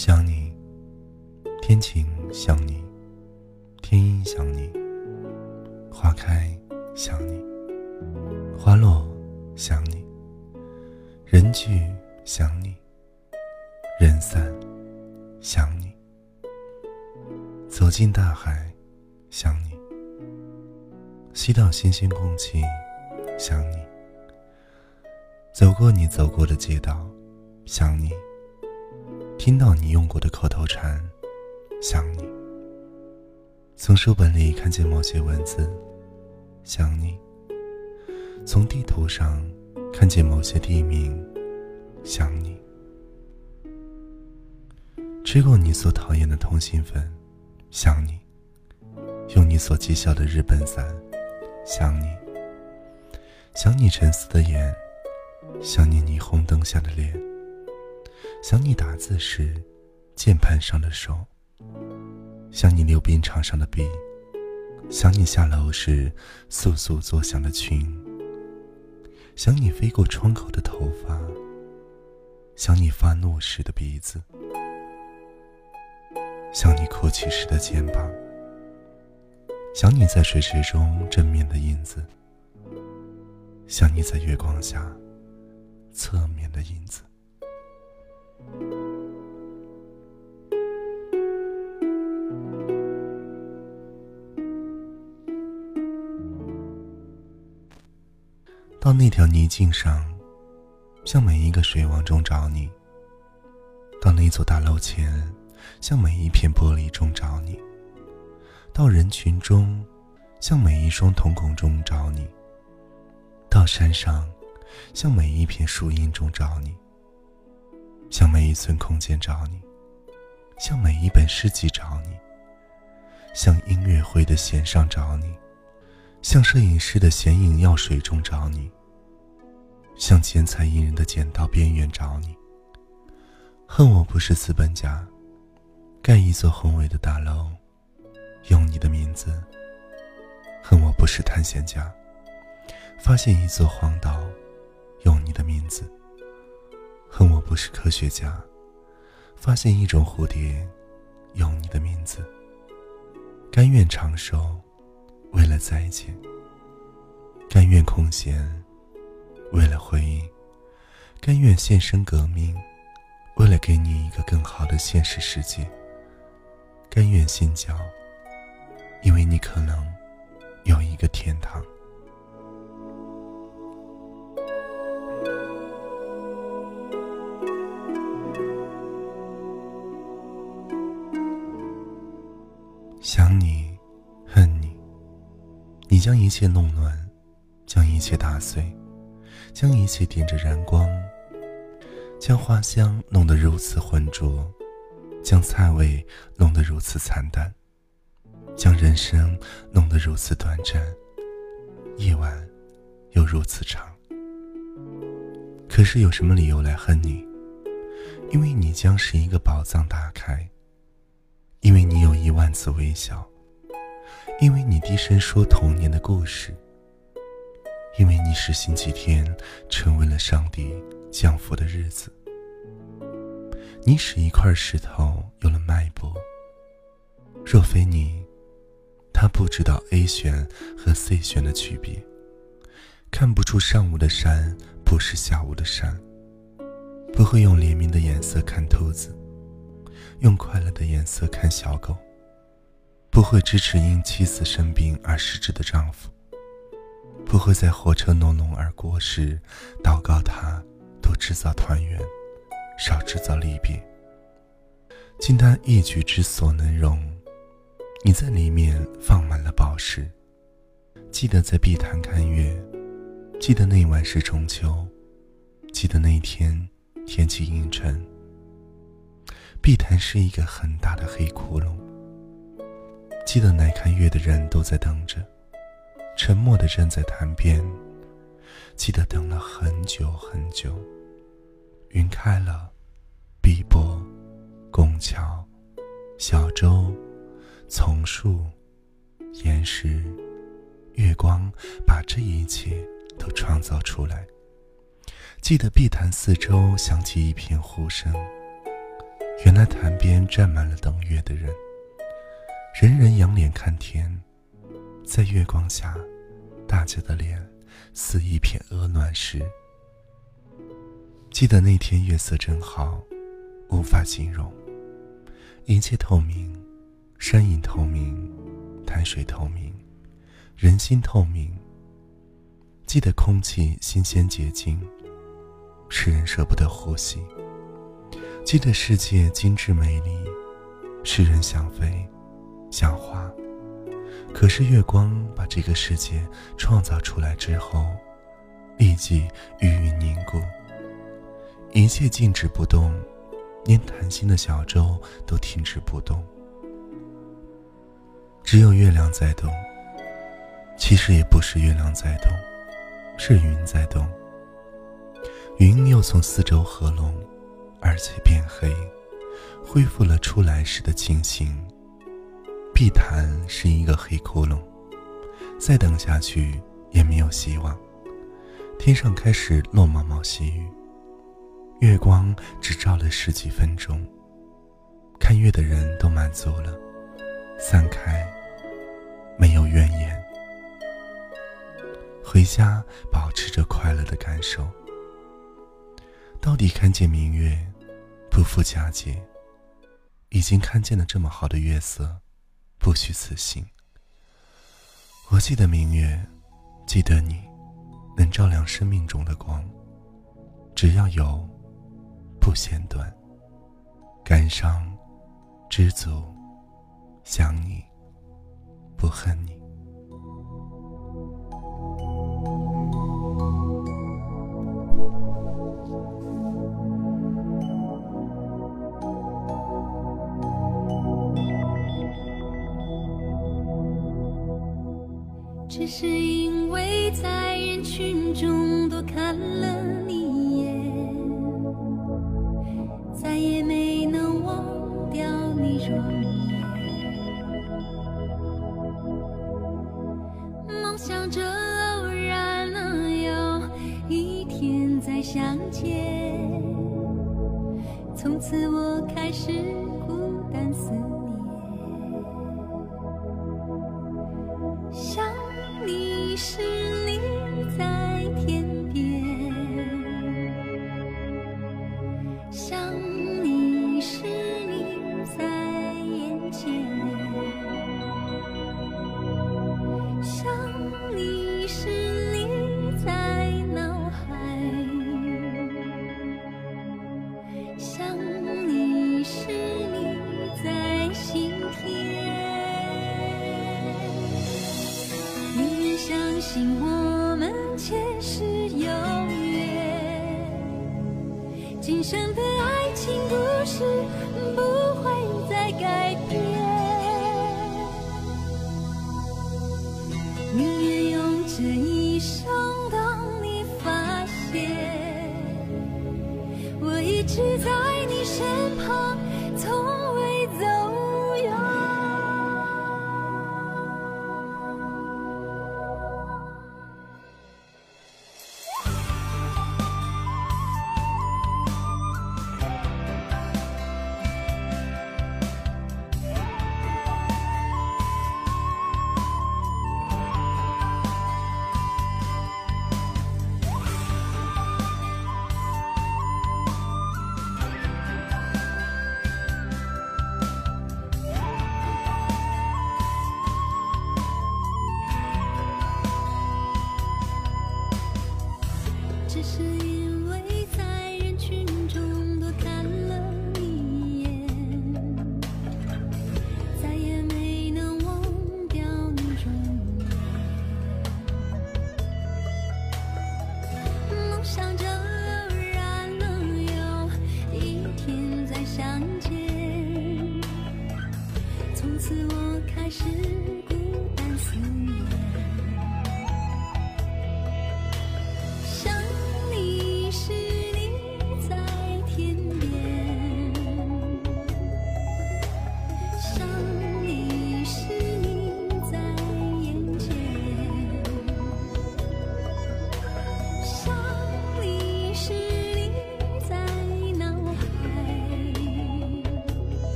想你，天晴想你，天阴想你，花开想你，花落想你，人聚想你，人散想你，走进大海想你，吸到新鲜空气想你，走过你走过的街道想你。听到你用过的口头禅，想你；从书本里看见某些文字，想你；从地图上看见某些地名，想你；吃过你所讨厌的通心粉，想你；用你所讥笑的日本伞，想你；想你沉思的眼，想你霓虹灯下的脸。想你打字时，键盘上的手；想你溜冰场上的笔；想你下楼时簌簌作响的裙；想你飞过窗口的头发；想你发怒时的鼻子；想你哭泣时的肩膀；想你在水池中正面的影子；想你在月光下侧面的影子。到那条泥径上，向每一个水网中找你；到那座大楼前，向每一片玻璃中找你；到人群中，向每一双瞳孔中找你；到山上，向每一片树荫中找你；向每一寸空间找你；向每一本诗集找你；向音乐会的弦上找你；向摄影师的显影药水中找你。向剪彩艺人的剪刀边缘找你。恨我不是资本家，盖一座宏伟的大楼，用你的名字。恨我不是探险家，发现一座荒岛，用你的名字。恨我不是科学家，发现一种蝴蝶，用你的名字。甘愿长寿，为了再见。甘愿空闲。为了回忆，甘愿献身革命；为了给你一个更好的现实世界，甘愿信教，因为你可能有一个天堂。想你，恨你，你将一切弄乱，将一切打碎。将一切点着燃光，将花香弄得如此浑浊，将菜味弄得如此惨淡，将人生弄得如此短暂，夜晚又如此长。可是有什么理由来恨你？因为你将是一个宝藏打开，因为你有一万次微笑，因为你低声说童年的故事。因为你是星期天，成为了上帝降福的日子。你使一块石头有了脉搏。若非你，他不知道 A 弦和 C 弦的区别，看不出上午的山不是下午的山，不会用怜悯的颜色看兔子，用快乐的颜色看小狗，不会支持因妻子生病而失智的丈夫。不会在火车隆隆而过时，祷告他多制造团圆，少制造离别。尽他一举之所能容，你在里面放满了宝石。记得在碧潭看月，记得那晚是中秋，记得那天天气阴沉。碧潭是一个很大的黑窟窿。记得来看月的人都在等着。沉默的站在潭边，记得等了很久很久。云开了，碧波、拱桥、小舟、丛树、岩石、月光，把这一切都创造出来。记得碧潭四周响起一片呼声，原来潭边站满了等月的人，人人仰脸看天，在月光下，大家的脸似一片鹅卵石。记得那天月色真好，无法形容，一切透明，山影透明，潭水透明，人心透明。记得空气新鲜洁净，使人舍不得呼吸。记得世界精致美丽，使人想飞，想花。可是月光把这个世界创造出来之后，立即余韵凝固，一切静止不动，连谈心的小舟都停止不动。只有月亮在动，其实也不是月亮在动。是云在动，云又从四周合拢，而且变黑，恢复了出来时的清醒。碧潭是一个黑窟窿，再等下去也没有希望。天上开始落毛毛细雨，月光只照了十几分钟，看月的人都满足了，散开，没有怨言。回家，保持着快乐的感受。到底看见明月，不负佳节。已经看见了这么好的月色，不虚此行。我记得明月，记得你，能照亮生命中的光。只要有，不嫌短。感伤，知足，想你，不恨你。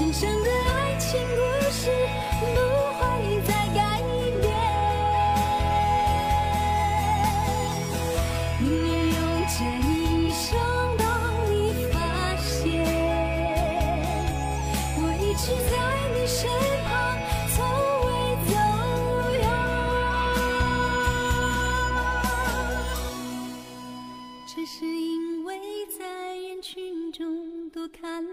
今生的爱情故事不会再改变，宁愿用这一生等你发现，我一直在你身旁，从未走远。只是因为在人群中多看了。